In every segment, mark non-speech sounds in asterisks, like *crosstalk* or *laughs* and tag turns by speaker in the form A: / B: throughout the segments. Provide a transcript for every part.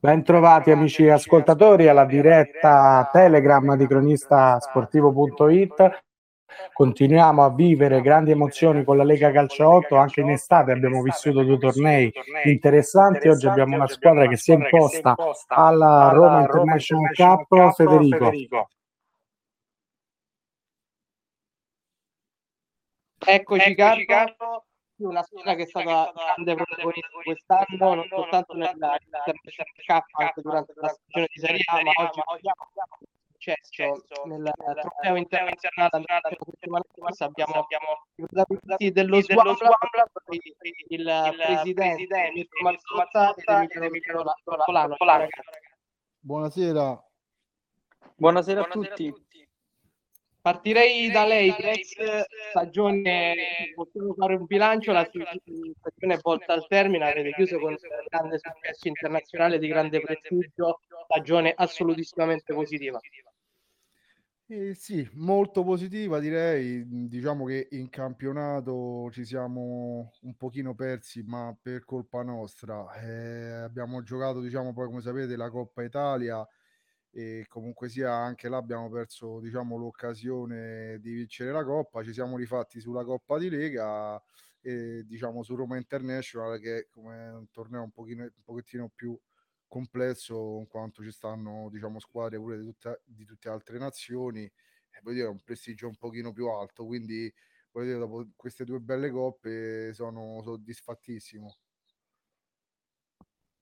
A: Bentrovati amici ascoltatori alla diretta Telegram di cronistasportivo.it. Continuiamo a vivere grandi emozioni con la Lega Calcio 8, anche in estate abbiamo vissuto due tornei interessanti, oggi abbiamo una squadra che si è imposta alla Roma International Cup. Federico.
B: Eccoci, Carlo una squadra che è stata grande protagonista quest'anno, non soltanto nella Cup, anche durante la stagione di Serie A, ma oggi successo nel trofeo internazionale settimana scorsa abbiamo i protagonisti dello Swamp il presidente Mirko Mazzotta ed Emilio Polano.
C: Buonasera.
B: Buonasera a tutti. Partirei da lei, ex stagione, possiamo fare un bilancio, la stagione è volta al termine, avete chiuso con un grande successo internazionale di grande prestigio, stagione assolutissimamente positiva.
C: Eh sì, molto positiva direi, diciamo che in campionato ci siamo un pochino persi, ma per colpa nostra. Eh, abbiamo giocato, diciamo poi come sapete, la Coppa Italia e comunque sia anche là abbiamo perso diciamo l'occasione di vincere la coppa ci siamo rifatti sulla coppa di lega e diciamo su Roma International che è un torneo un, pochino, un pochettino più complesso in quanto ci stanno diciamo squadre pure di, tutta, di tutte altre nazioni e poi dire un prestigio un pochino più alto quindi dire, dopo queste due belle coppe sono soddisfattissimo.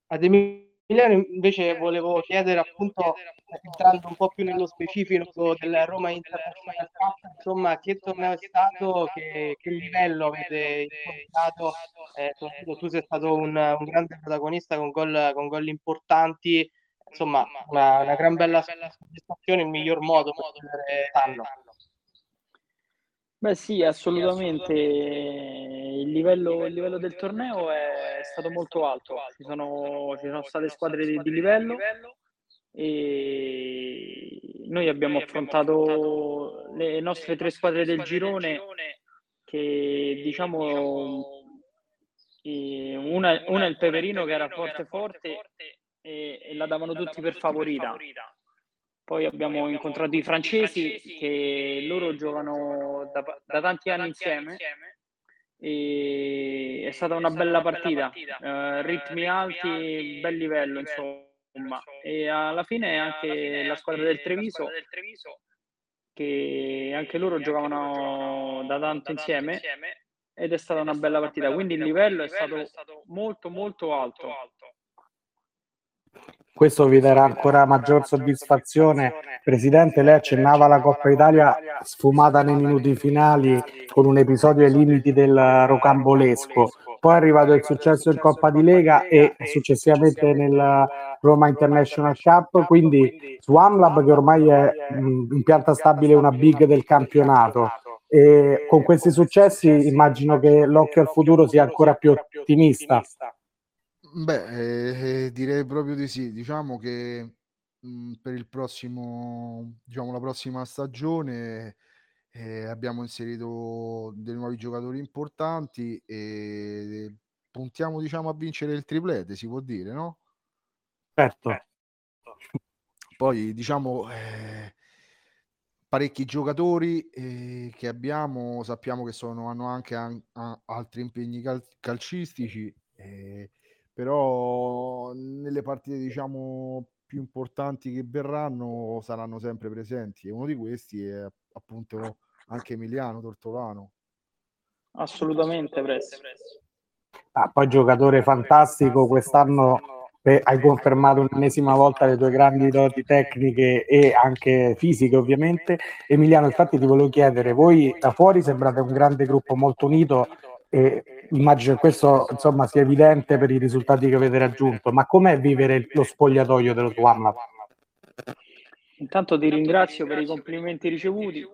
B: Ademi Emiliano invece volevo chiedere appunto entrando un po' più nello specifico del Roma International Cup, insomma che torneo è stato, che, che livello avete incontrato, eh, tu sei stato un, un, grande protagonista con gol, con gol importanti, insomma una, una gran bella soddisfazione, il miglior modo per chiudere l'anno.
D: Beh sì, assolutamente. Il livello, il livello del torneo è stato molto alto. Ci sono, ci sono state squadre di, di livello e noi abbiamo affrontato le nostre tre squadre del girone che diciamo una, una è il Peperino che era forte forte e, e la davano tutti per favorita poi abbiamo incontrato i francesi che loro giocano da, da tanti anni insieme. e è stata una bella partita, uh, ritmi alti, bel livello insomma. E alla fine anche la squadra del Treviso che anche loro giocavano da tanto insieme. ed è stata una bella partita, quindi il livello è stato molto molto alto.
A: Questo vi darà ancora maggior soddisfazione. Presidente, lei accennava la Coppa Italia sfumata nei minuti finali con un episodio ai limiti del rocambolesco. Poi è arrivato il successo in Coppa di Lega e successivamente nel Roma International Cup, quindi Swamlab che ormai è in pianta stabile una big del campionato. E con questi successi immagino che l'occhio al futuro sia ancora più ottimista.
C: Beh, eh, direi proprio di sì. Diciamo che mh, mhmm, per il prossimo, diciamo, la prossima stagione eh, abbiamo inserito dei nuovi giocatori importanti e puntiamo, diciamo, a vincere il triplete, si può dire, no?
A: Certo.
C: Poi, diciamo, eh, parecchi giocatori eh, che abbiamo, sappiamo che sono, hanno anche an- altri impegni cal- calcistici. Eh, però nelle partite diciamo più importanti che verranno saranno sempre presenti e uno di questi è appunto anche Emiliano Tortolano.
D: Assolutamente, Press.
A: Ah, poi giocatore fantastico, quest'anno eh, hai confermato un'ennesima volta le tue grandi doti tecniche e anche fisiche ovviamente. Emiliano, infatti ti volevo chiedere, voi da fuori sembrate un grande gruppo molto unito e immagino che questo insomma, sia evidente per i risultati che avete raggiunto, ma com'è vivere lo spogliatoio dello Swarm?
D: Intanto ti ringrazio per i complimenti ricevuti.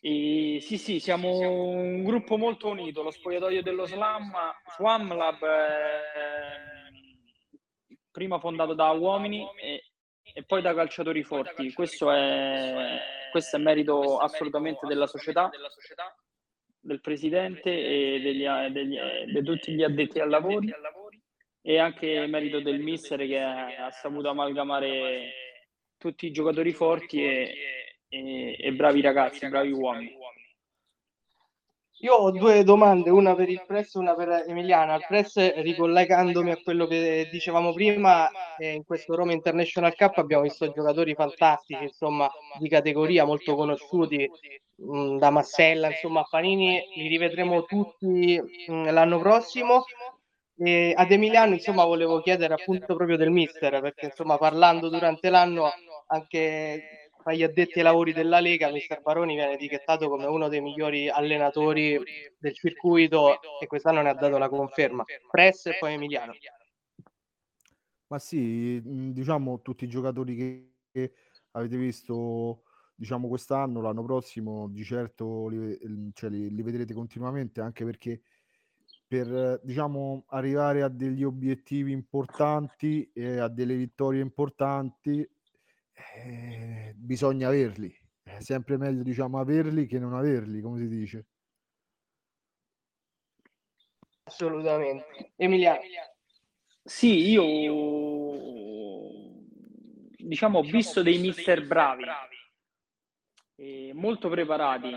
D: E sì, sì, siamo un gruppo molto unito. Lo spogliatoio dello Slam, Swam Lab, eh, prima fondato da uomini e, e, poi da calciatori forti. Questo è, questo è merito assolutamente della società del presidente e degli, degli, di tutti gli addetti ai lavori e anche merito del mister che ha saputo amalgamare tutti i giocatori forti e, e, e bravi ragazzi, bravi uomini.
B: Io ho due domande, una per il press e una per Emiliano. Al press, ricollegandomi a quello che dicevamo prima, eh, in questo Roma International Cup abbiamo visto giocatori fantastici, insomma, di categoria molto conosciuti, mh, mm, da Massella, insomma, a Panini, li rivedremo tutti mh, mm, l'anno prossimo. E ad Emiliano, insomma, volevo chiedere appunto proprio del mister, perché insomma, parlando durante l'anno anche tra gli addetti ai lavori della Lega, mister Baroni viene etichettato come uno dei migliori allenatori del circuito e quest'anno ne ha dato la conferma. Press e poi Emiliano.
C: Ma sì, diciamo tutti i giocatori che avete visto diciamo quest'anno, l'anno prossimo di certo li, cioè, li, li vedrete continuamente anche perché per diciamo arrivare a degli obiettivi importanti e a delle vittorie importanti eh, bisogna averli. È sempre meglio, diciamo, averli che non averli, come si dice.
B: Assolutamente. Emiliano.
D: Sì, io diciamo ho visto dei mister bravi, eh, molto preparati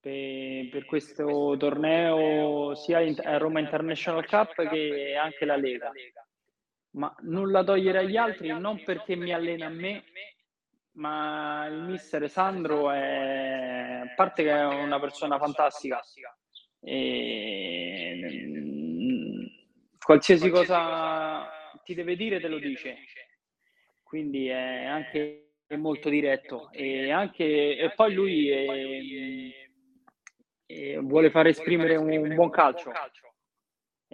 D: per, per, questo torneo sia a Roma International Cup che anche la Lega ma nulla togliere agli altri? non perché mi allena a me, ma il mister Sandro è, a parte che è una persona fantastica, e, qualsiasi cosa ti deve dire te lo dice, quindi è anche molto diretto. e, anche, e poi lui è, è, vuole far esprimere un, un buon calcio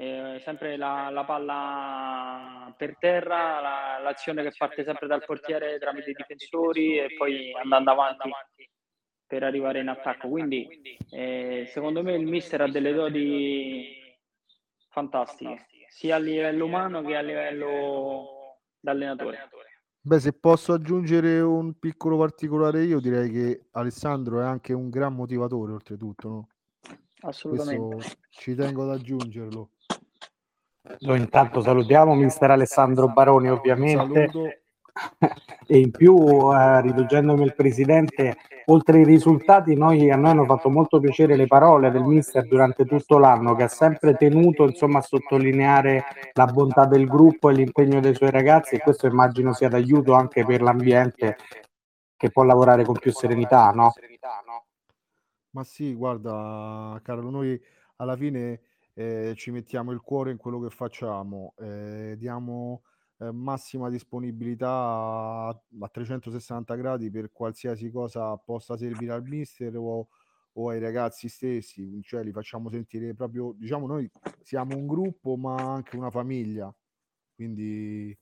D: eh, sempre la, la, palla per terra, la, l'azione che parte sempre dal portiere tramite i difensori e poi andando avanti per arrivare in attacco. Quindi eh, secondo me il mister ha delle doti fantastiche, sia a livello umano che a livello d'allenatore.
C: Beh, se posso aggiungere un piccolo particolare io direi che Alessandro è anche un gran motivatore oltretutto, no?
D: Assolutamente.
C: Questo ci tengo ad aggiungerlo.
A: Lo intanto salutiamo mister Alessandro Baroni ovviamente e in più eh, rivolgendomi al presidente oltre ai risultati noi, a noi hanno fatto molto piacere le parole del mister durante tutto l'anno che ha sempre tenuto insomma a sottolineare la bontà del gruppo e l'impegno dei suoi ragazzi e questo immagino sia d'aiuto anche per l'ambiente che può lavorare con più serenità no?
C: ma sì guarda Carlo noi alla fine eh, ci mettiamo il cuore in quello che facciamo, eh, diamo eh, massima disponibilità a, a, 360 gradi per qualsiasi cosa possa servire al mister o, o ai ragazzi stessi, cioè li facciamo sentire proprio, diciamo noi siamo un gruppo ma anche una famiglia, quindi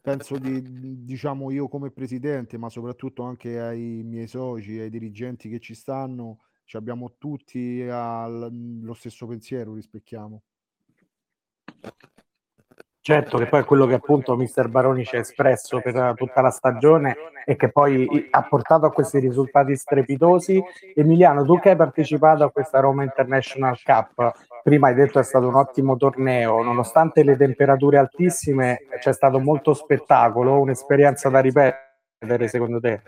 C: penso di, diciamo io come presidente, ma soprattutto anche ai miei soci, ai dirigenti che ci stanno, ci abbiamo tutti al, lo stesso pensiero, rispecchiamo.
A: Certo, che poi quello che appunto Mister Baroni ci ha espresso per tutta la stagione e che poi ha portato a questi risultati strepitosi. Emiliano, tu che hai partecipato a questa Roma International Cup, prima hai detto è stato un ottimo torneo, nonostante le temperature altissime c'è stato molto spettacolo, un'esperienza da ripetere secondo te?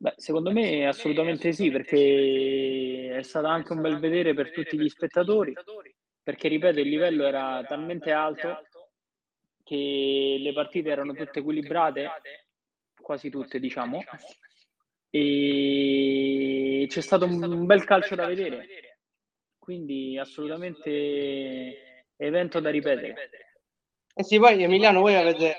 D: Beh, secondo me assolutamente sì, perché è stato anche un bel vedere per tutti gli spettatori, perché ripeto, il livello era talmente alto che le partite erano tutte equilibrate, quasi tutte diciamo, e c'è stato un bel calcio da vedere, quindi assolutamente evento da ripetere.
B: Eh sì, poi Emiliano, voi avete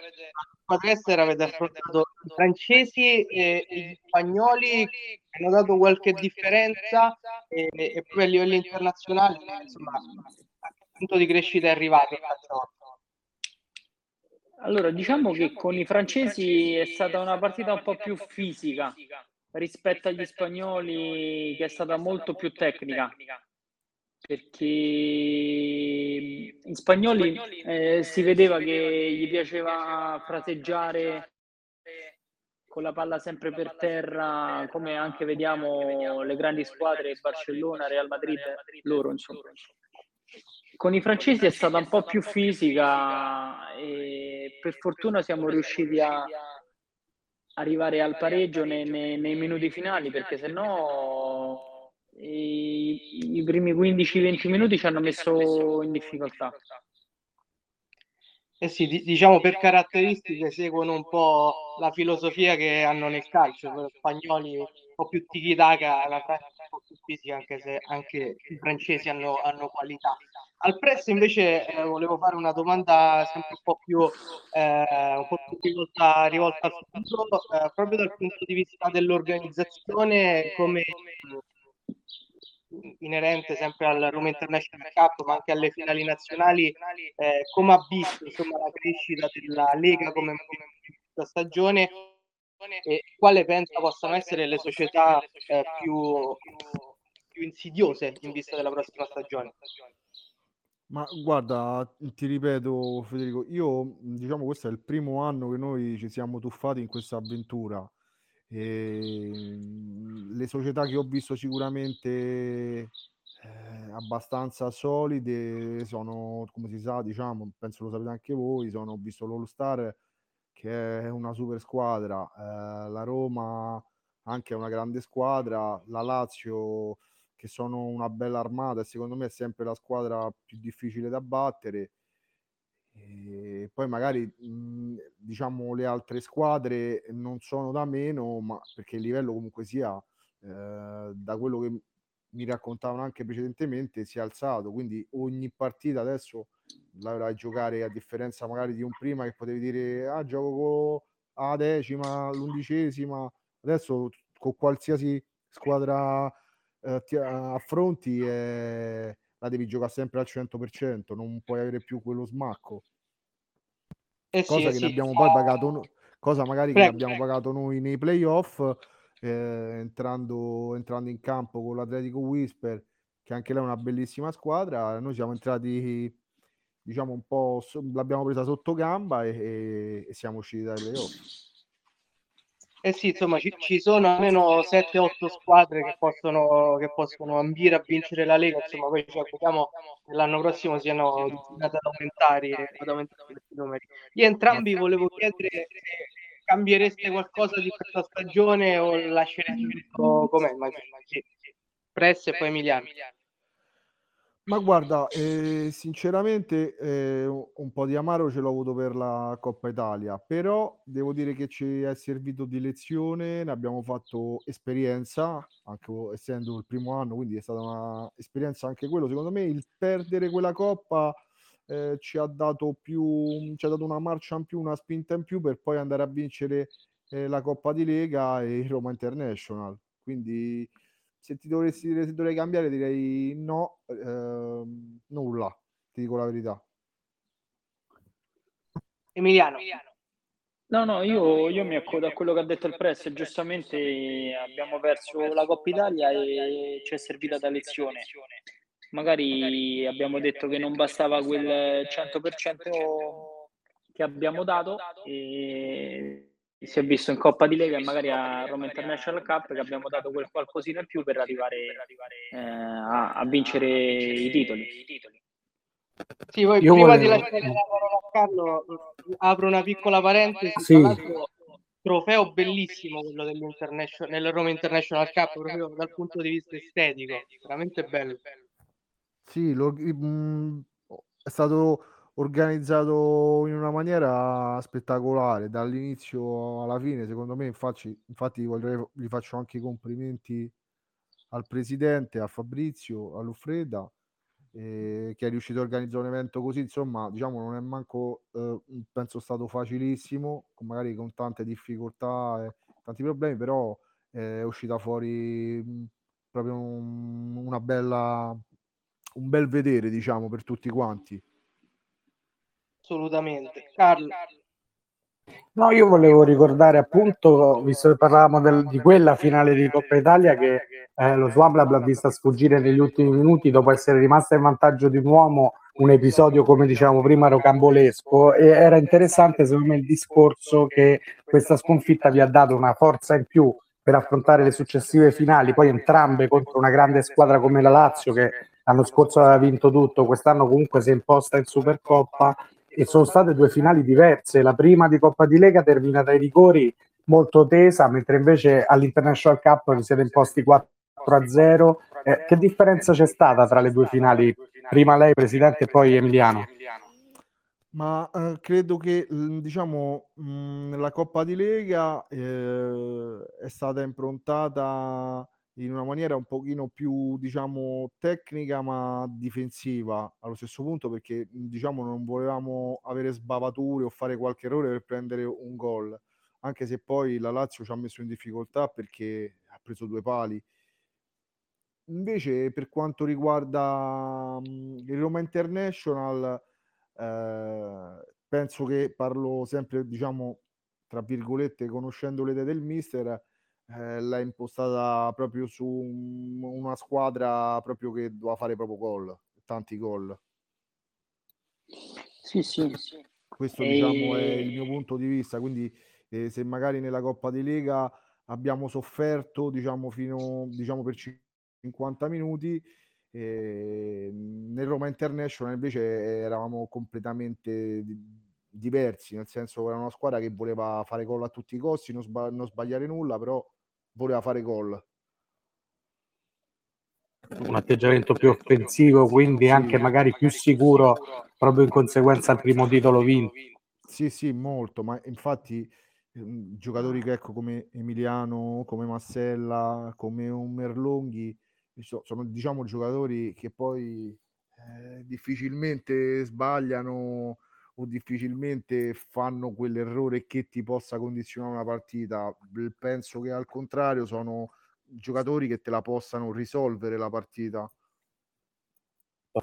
B: squadra estera avete affrontato i francesi e gli spagnoli hanno dato qualche differenza e, e poi a livello internazionale insomma il punto di crescita è arrivato
D: allora diciamo che con i francesi è stata una partita un po' più fisica rispetto agli spagnoli che è stata molto più tecnica. Perché in spagnoli eh, si vedeva che gli piaceva fraseggiare con la palla sempre per terra, come anche vediamo le grandi squadre Barcellona, Real Madrid, loro insomma. con i francesi è stata un po' più fisica e per fortuna siamo riusciti a arrivare al pareggio nei, nei, nei minuti finali perché se no i, i primi 15-20 minuti ci hanno messo in difficoltà.
B: Eh sì, diciamo per caratteristiche seguono un po' la filosofia che hanno nel calcio, gli spagnoli un po' più tiki-taka, la Francia un po' più fisica, anche se anche i francesi hanno, hanno qualità. Al press invece eh, volevo fare una domanda sempre un po' più, eh, un po più rivolta, rivolta, al futuro, eh, proprio dal punto di vista dell'organizzazione, come inerente sempre al Roma International Cup, ma anche alle finali nazionali, eh, come ha visto insomma, la crescita della Lega come questa stagione e quale pensa possano essere le società eh, più, più insidiose in vista della prossima stagione?
C: Ma guarda, ti ripeto Federico, io diciamo questo è il primo anno che noi ci siamo tuffati in questa avventura e ehm, le società che ho visto sicuramente eh, abbastanza solide sono, come si sa, diciamo, penso lo sapete anche voi, sono, ho visto l'All Star che è una super squadra, eh, la Roma anche è una grande squadra, la Lazio che sono una bella armata e secondo me è sempre la squadra più difficile da battere e poi magari mh, diciamo le altre squadre non sono da meno, ma perché il livello comunque sia eh, da quello che mi raccontavano anche precedentemente si è alzato, quindi ogni partita adesso la dovrai giocare a differenza magari di un prima che potevi dire ah gioco a decima, l'undicesima, adesso con qualsiasi squadra eh, ti affronti eh, la devi giocare sempre al 100%, non puoi avere più quello smacco. Eh cosa sì, che sì. ne abbiamo poi pagato, cosa magari prego, che abbiamo pagato noi nei playoff, eh, entrando, entrando in campo con l'Atletico Whisper, che anche lei è una bellissima squadra. Noi siamo entrati, diciamo, un po', l'abbiamo presa sotto gamba e, e siamo usciti dai playoff.
B: Eh sì, insomma, ci, ci sono almeno 7-8 squadre che possono, che possono ambire a vincere la Lega, insomma, poi ci auguriamo che l'anno prossimo siano destinate ad aumentare, ad aumentare questi numeri. Io entrambi volevo chiedere se cambiereste qualcosa di questa stagione o lascereste com'è, ma sì. Press e poi Emiliano.
C: Ma guarda, eh, sinceramente eh, un po' di amaro ce l'ho avuto per la Coppa Italia, però devo dire che ci è servito di lezione, ne abbiamo fatto esperienza, anche essendo il primo anno, quindi è stata un'esperienza anche quello. Secondo me il perdere quella Coppa eh, ci ha dato più, ci ha dato una marcia in più, una spinta in più per poi andare a vincere eh, la Coppa di Lega e Roma International. Quindi se ti dovessi dire se dovrei cambiare direi no, ehm, nulla, ti dico la verità.
B: Emiliano.
D: No, no, io, io mi accodo a quello che ha detto il press. Giustamente abbiamo perso la Coppa Italia e ci è servita da lezione. Magari abbiamo detto che non bastava quel 100% che abbiamo dato e si è visto in Coppa di Lega e magari a Roma International Cup che abbiamo dato quel qualcosina in più per arrivare eh, a, a, vincere i titoli.
B: Sì, poi Io prima volevo... di lasciare la parola a Carlo apro una piccola parentesi. Sì. Trofeo bellissimo quello dell'International, nel Roma International Cup proprio dal punto di vista estetico, veramente bello.
C: Sì, lo, mh, mm, è stato organizzato in una maniera spettacolare dall'inizio alla fine. Secondo me, infatti, infatti vorrei, gli faccio anche i complimenti al presidente, a Fabrizio, a Luffreda, eh, che è riuscito a organizzare un evento così. Insomma, diciamo, non è manco, eh, penso, stato facilissimo, magari con tante difficoltà e tanti problemi, però eh, è uscita fuori mh, proprio un, una bella, un bel vedere, diciamo, per tutti quanti
B: assolutamente. Carlo.
A: No, io volevo ricordare appunto, visto che parlavamo del, di quella finale di Coppa Italia, che eh, lo Swablab l'ha vista sfuggire negli ultimi minuti dopo essere rimasta in vantaggio di un uomo, un episodio come diciamo prima rocambolesco e era interessante secondo me il discorso che questa sconfitta vi ha dato una forza in più per affrontare le successive finali, poi entrambe contro una grande squadra come la Lazio che l'anno scorso aveva vinto tutto, quest'anno comunque si è imposta in Supercoppa e sono state due finali diverse. La prima di Coppa di Lega terminata ai rigori molto tesa, mentre invece all'International Cup vi siete imposti 4 a 0. Eh, che differenza c'è stata tra le due finali? Prima lei, Presidente, e poi Emiliano.
C: Ma eh, credo che diciamo mh, la Coppa di Lega eh, è stata improntata in una maniera un pochino più diciamo tecnica ma difensiva allo stesso punto perché diciamo non volevamo avere sbavature o fare qualche errore per prendere un gol. Anche se poi la Lazio ci ha messo in difficoltà perché ha preso due pali. Invece per quanto riguarda il Roma International eh, penso che parlo sempre diciamo tra virgolette conoscendo le idee del mister eh, l'ha impostata proprio su un, una squadra proprio che doveva fare proprio gol, tanti gol.
D: Sì, sì.
C: Questo e... diciamo è il mio punto di vista, quindi eh, se magari nella Coppa di Lega abbiamo sofferto diciamo fino diciamo per 50 minuti eh, nel Roma International invece eravamo completamente diversi, nel senso che era una squadra che voleva fare gol a tutti i costi, non, sbag- non sbagliare nulla, però voleva fare gol.
A: Un atteggiamento più offensivo, quindi anche magari più sicuro, proprio in conseguenza al primo titolo vinto.
C: Sì, sì, molto, ma infatti ehm, giocatori che ecco come Emiliano, come Massella, come un Merlonghi, sono diciamo giocatori che poi eh, difficilmente sbagliano o difficilmente fanno quell'errore che ti possa condizionare una partita. Penso che al contrario sono giocatori che te la possano risolvere la partita.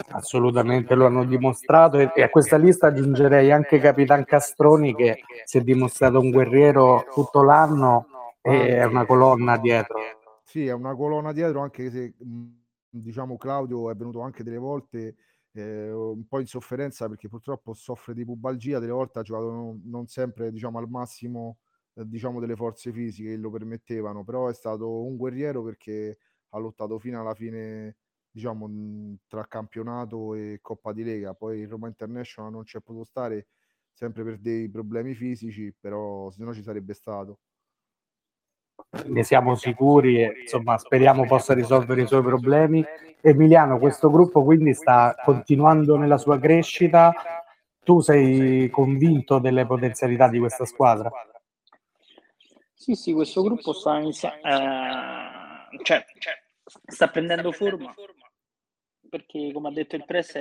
A: Assolutamente lo hanno dimostrato e, a questa lista aggiungerei anche Capitan Castroni che si è dimostrato un guerriero tutto l'anno e è una colonna dietro.
C: Sì, è una colonna dietro anche se diciamo Claudio è venuto anche delle volte eh, un po' in sofferenza perché purtroppo soffre di pubalgia, delle volte ha giocato non, non sempre diciamo, al massimo eh, diciamo, delle forze fisiche che lo permettevano, però è stato un guerriero perché ha lottato fino alla fine diciamo, tra campionato e Coppa di Lega, poi il Roma International non c'è potuto stare sempre per dei problemi fisici, però se no ci sarebbe stato
A: ne siamo sicuri e insomma speriamo possa risolvere i suoi problemi. Emiliano, questo gruppo quindi sta continuando nella sua crescita. Tu sei convinto delle potenzialità di questa squadra?
D: Sì, sì, questo gruppo sta, inizia- eh, cioè, sta prendendo forma perché come ha detto il Press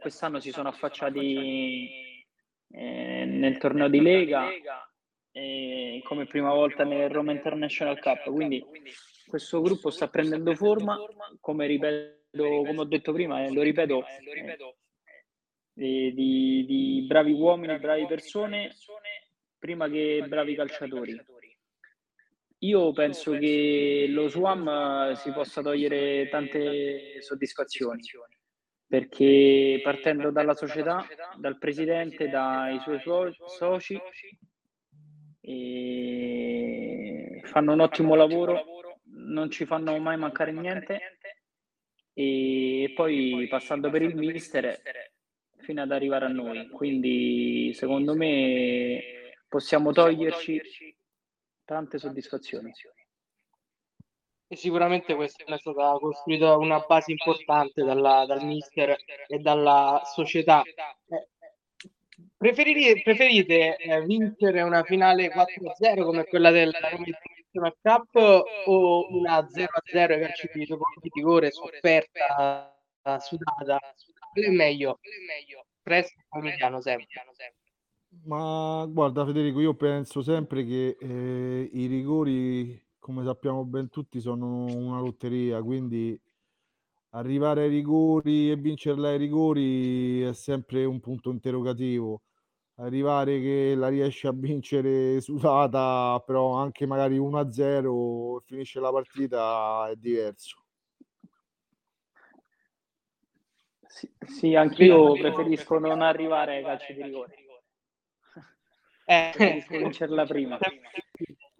D: quest'anno si sono affacciati eh, nel torneo di Lega eh, come prima volta nel Roma International Cup. Quindi questo gruppo sta prendendo forma, come ripeto, come ho detto prima, e lo ripeto, eh, di, di bravi uomini, bravi persone, prima che bravi calciatori. Io penso che lo Swam si possa togliere tante soddisfazioni perché partendo dalla società, dal presidente, dai suoi soci, e fanno un ottimo lavoro, non ci fanno mai mancare niente e poi passando per il mister fino ad arrivare a noi. Quindi secondo me possiamo toglierci tante soddisfazioni.
B: E sicuramente questa è stata costruita una base importante dalla, dal mister e dalla società. Eh, Preferite, preferite eh, vincere una finale 4-0 come quella del International Cup o una 0-0 ai calci di rigore sofferta, sudata? Qual è meglio? Presto Emiliano sempre.
C: Ma guarda Federico, io penso sempre che eh, i rigori, come sappiamo ben tutti, sono una lotteria, quindi arrivare ai rigori e vincerla ai rigori è sempre un punto interrogativo arrivare che la riesce a vincere sudata, però anche magari 1-0 finisce la partita è diverso.
D: Sì, sì anch'io preferisco non arrivare ai calci di rigore. *laughs* Eh, preferisco vincerla prima.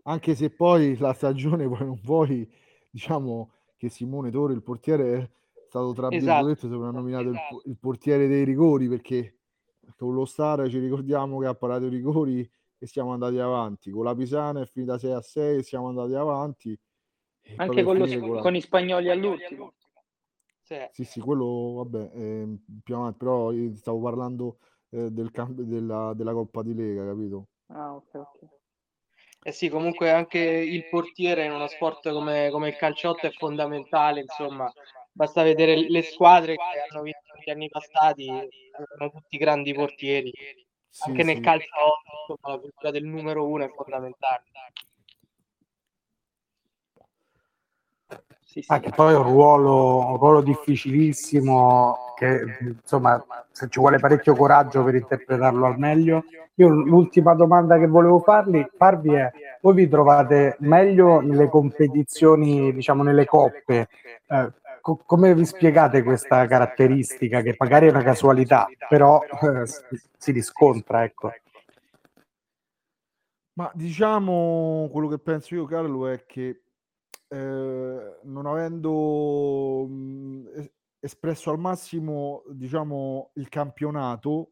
C: Anche se poi la stagione poi non vuoi, diciamo che Simone Torre, il portiere, stato tra esatto. virgolette soprannominato esatto. il, il, portiere dei rigori perché con lo Star ci ricordiamo che ha parato i rigori e siamo andati avanti. Con la Pisana è finita 6 a 6 e siamo andati avanti
D: anche con, lo, con, con, i spagnoli all'ultimo.
C: sì, sì, sì quello vabbè eh, più avanti però io stavo parlando eh, del camp- della, della Coppa di Lega capito?
D: Ah ok ok.
B: Eh sì, comunque anche il portiere in uno sport come, come il calciotto è fondamentale, insomma, basta vedere le squadre che hanno vinto negli anni passati, sono tutti grandi portieri, sì, anche sì. nel calcio insomma, la cultura del numero uno è fondamentale.
A: Sì, sì. Anche poi è un ruolo, un ruolo difficilissimo che insomma se ci vuole parecchio coraggio per interpretarlo al meglio io l'ultima domanda che volevo farli, farvi è: voi vi trovate meglio nelle competizioni, diciamo nelle coppe? Eh, co- come vi spiegate questa caratteristica che magari è una casualità, però eh, si riscontra, ecco.
C: Ma diciamo quello che penso io, Carlo, è che eh, non avendo mh, espresso al massimo, diciamo, il campionato,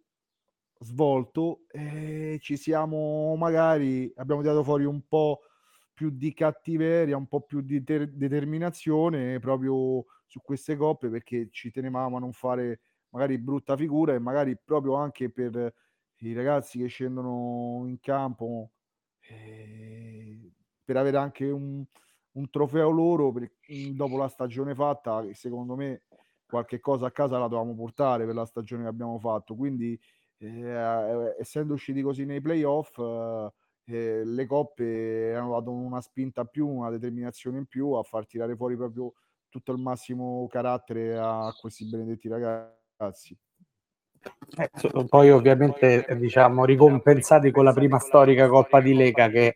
C: svolto e ci siamo magari abbiamo tirato fuori un po' più di cattiveria, un po' più di ter- determinazione proprio su queste coppe perché ci tenevamo a non fare magari brutta figura e magari proprio anche per i ragazzi che scendono in campo eh, per avere anche un, un trofeo loro per, dopo la stagione fatta secondo me qualche cosa a casa la dovevamo portare per la stagione che abbiamo fatto. Quindi eh, essendo usciti così nei playoff, eh, le coppe hanno dato una spinta più, una determinazione in più a far tirare fuori proprio tutto il massimo carattere a questi benedetti ragazzi.
A: Eh, poi ovviamente diciamo ricompensati con la prima storica Coppa di Lega che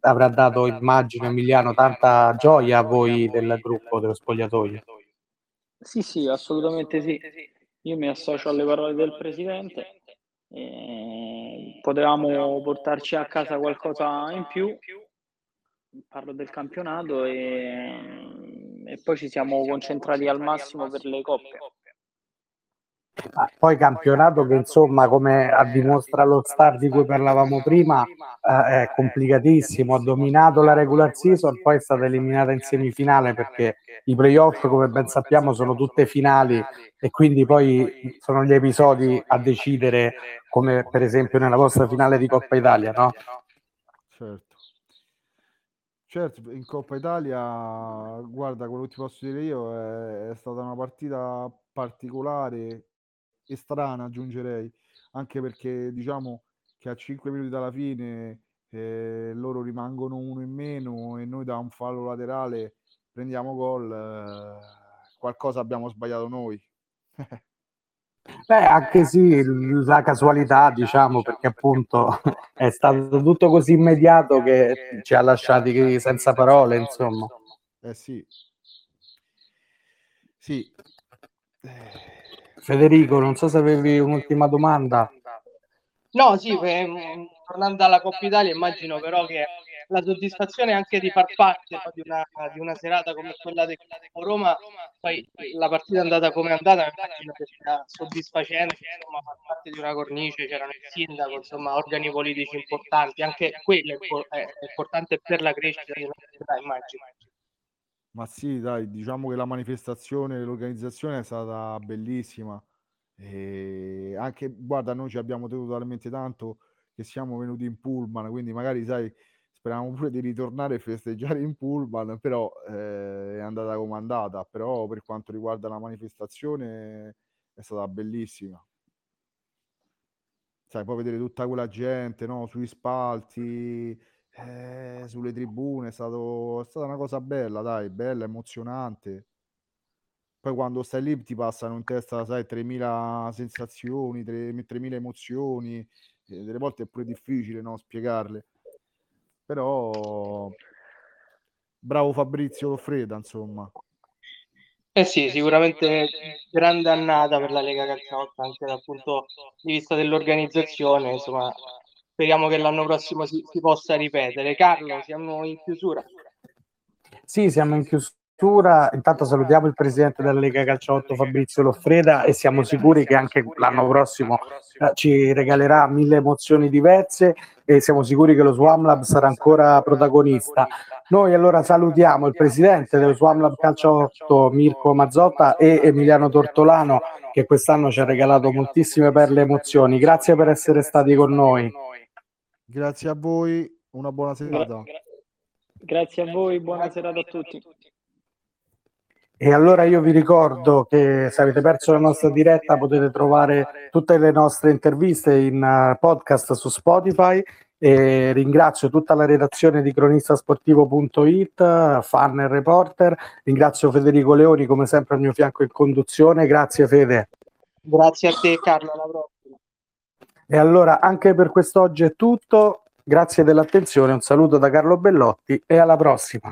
A: avrà dato, immagino Emiliano, tanta gioia a voi del gruppo dello spogliatoio.
D: Sì, sì, assolutamente sì. Io mi associo alle parole del presidente eh, potevamo portarci a casa qualcosa in più, parlo del campionato, e, e poi ci siamo concentrati al massimo per le coppe.
A: Ah, poi campionato che insomma come dimostra lo star di cui parlavamo prima eh, è complicatissimo, ha dominato la regular season, poi è stata eliminata in semifinale perché i playoff come ben sappiamo sono tutte finali e quindi poi sono gli episodi a decidere come per esempio nella vostra finale di Coppa Italia, no?
C: Certo. Certo, in Coppa Italia, guarda, quello che ti posso dire io è, è stata una partita particolare e strana, aggiungerei, anche perché diciamo che a 5 minuti dalla fine eh, loro rimangono uno in meno e noi da un fallo laterale prendiamo gol, eh, qualcosa abbiamo sbagliato noi. *laughs*
A: Beh, anche sì, la casualità, diciamo, perché appunto è stato tutto così immediato che ci ha lasciati senza parole, insomma.
C: Eh sì. Sì. Eh
A: Federico, non so se avevi un'ultima domanda.
B: No, sì, eh, tornando alla Coppa Italia, immagino però che la soddisfazione anche di far parte di una, di una serata come quella di Roma, poi la partita è andata come è andata, che sia soddisfacente, insomma, far parte di una cornice, c'erano il sindaco, insomma, organi politici importanti, anche quello è, importante per la crescita di una città, immagino.
C: Ma sì, dai, diciamo che la manifestazione, l'organizzazione è stata bellissima. E anche, guarda, noi ci abbiamo tenuto talmente tanto che siamo venuti in pullman, quindi magari, sai, speravamo pure di ritornare e festeggiare in pullman, però eh, è andata come andata. Però per quanto riguarda la manifestazione è stata bellissima. Sai, poi vedere tutta quella gente, no, sui spalti, eh, sulle tribune, è, stato, è stata una cosa bella, dai, bella, emozionante. Poi quando stai lì ti passano in testa, sai, 3000 sensazioni, 3000 emozioni, eh, delle volte è pure difficile no, spiegarle. Però bravo Fabrizio Loffreda, insomma.
B: Eh sì, sicuramente grande annata per la Lega Calciotta, anche dal punto di vista dell'organizzazione, insomma, speriamo che l'anno prossimo si, si possa ripetere. Carlo, siamo in chiusura.
A: Sì, siamo in chiusura. Intanto salutiamo il presidente della Lega Calciotto Fabrizio Loffreda e siamo sicuri che anche l'anno prossimo eh, ci regalerà mille emozioni diverse e siamo sicuri che lo Swam Lab sarà ancora protagonista. Noi allora salutiamo il presidente dello Swam Lab Calciotto Mirko Mazzotta e Emiliano Tortolano che quest'anno ci ha regalato moltissime perle emozioni. Grazie per essere stati con noi.
C: Grazie a voi, una buona serata.
D: Grazie a voi, buona serata a tutti.
A: E allora io vi ricordo che se avete perso la nostra diretta potete trovare tutte le nostre interviste in uh, podcast su Spotify e ringrazio tutta la redazione di cronistasportivo.it, fan e reporter, ringrazio Federico Leoni come sempre al mio fianco in conduzione, grazie Fede.
B: Grazie a te Carlo, alla prossima.
A: E allora anche per quest'oggi è tutto, grazie dell'attenzione, un saluto da Carlo Bellotti e alla prossima.